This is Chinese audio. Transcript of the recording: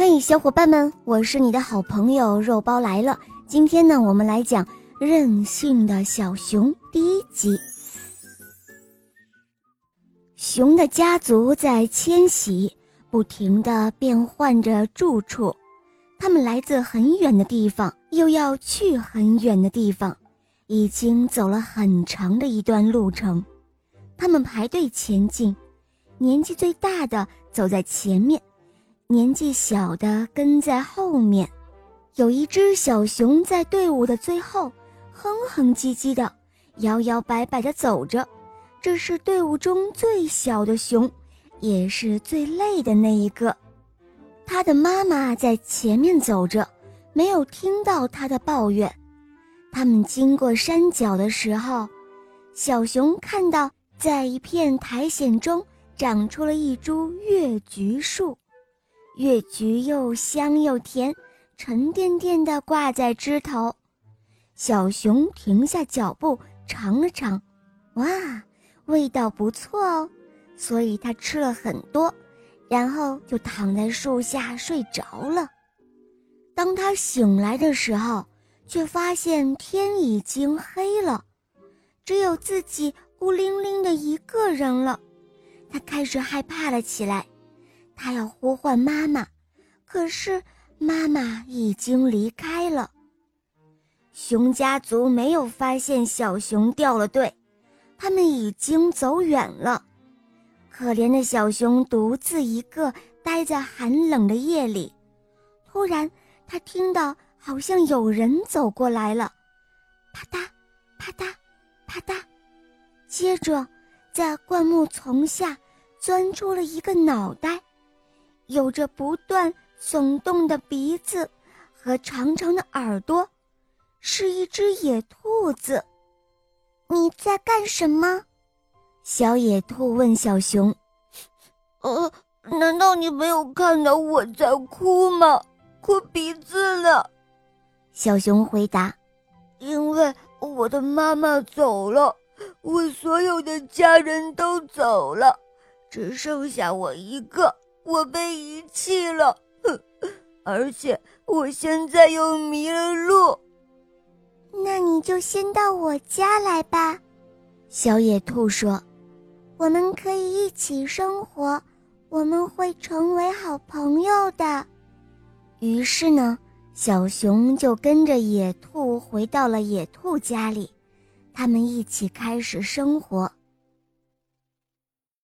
嘿，小伙伴们，我是你的好朋友肉包来了。今天呢，我们来讲《任性的小熊》第一集。熊的家族在迁徙，不停地变换着住处。他们来自很远的地方，又要去很远的地方，已经走了很长的一段路程。他们排队前进，年纪最大的走在前面。年纪小的跟在后面，有一只小熊在队伍的最后，哼哼唧唧的，摇摇摆摆的走着。这是队伍中最小的熊，也是最累的那一个。他的妈妈在前面走着，没有听到他的抱怨。他们经过山脚的时候，小熊看到在一片苔藓中长出了一株月菊树。月菊又香又甜，沉甸甸地挂在枝头。小熊停下脚步，尝了尝，哇，味道不错哦，所以它吃了很多，然后就躺在树下睡着了。当他醒来的时候，却发现天已经黑了，只有自己孤零零的一个人了。他开始害怕了起来。他要呼唤妈妈，可是妈妈已经离开了。熊家族没有发现小熊掉了队，他们已经走远了。可怜的小熊独自一个待在寒冷的夜里。突然，他听到好像有人走过来了，啪嗒，啪嗒，啪嗒。接着，在灌木丛下钻出了一个脑袋。有着不断耸动的鼻子和长长的耳朵，是一只野兔子。你在干什么？小野兔问小熊。呃，难道你没有看到我在哭吗？哭鼻子了？小熊回答。因为我的妈妈走了，我所有的家人都走了，只剩下我一个。我被遗弃了，而且我现在又迷了路。那你就先到我家来吧，小野兔说：“我们可以一起生活，我们会成为好朋友的。”于是呢，小熊就跟着野兔回到了野兔家里，他们一起开始生活。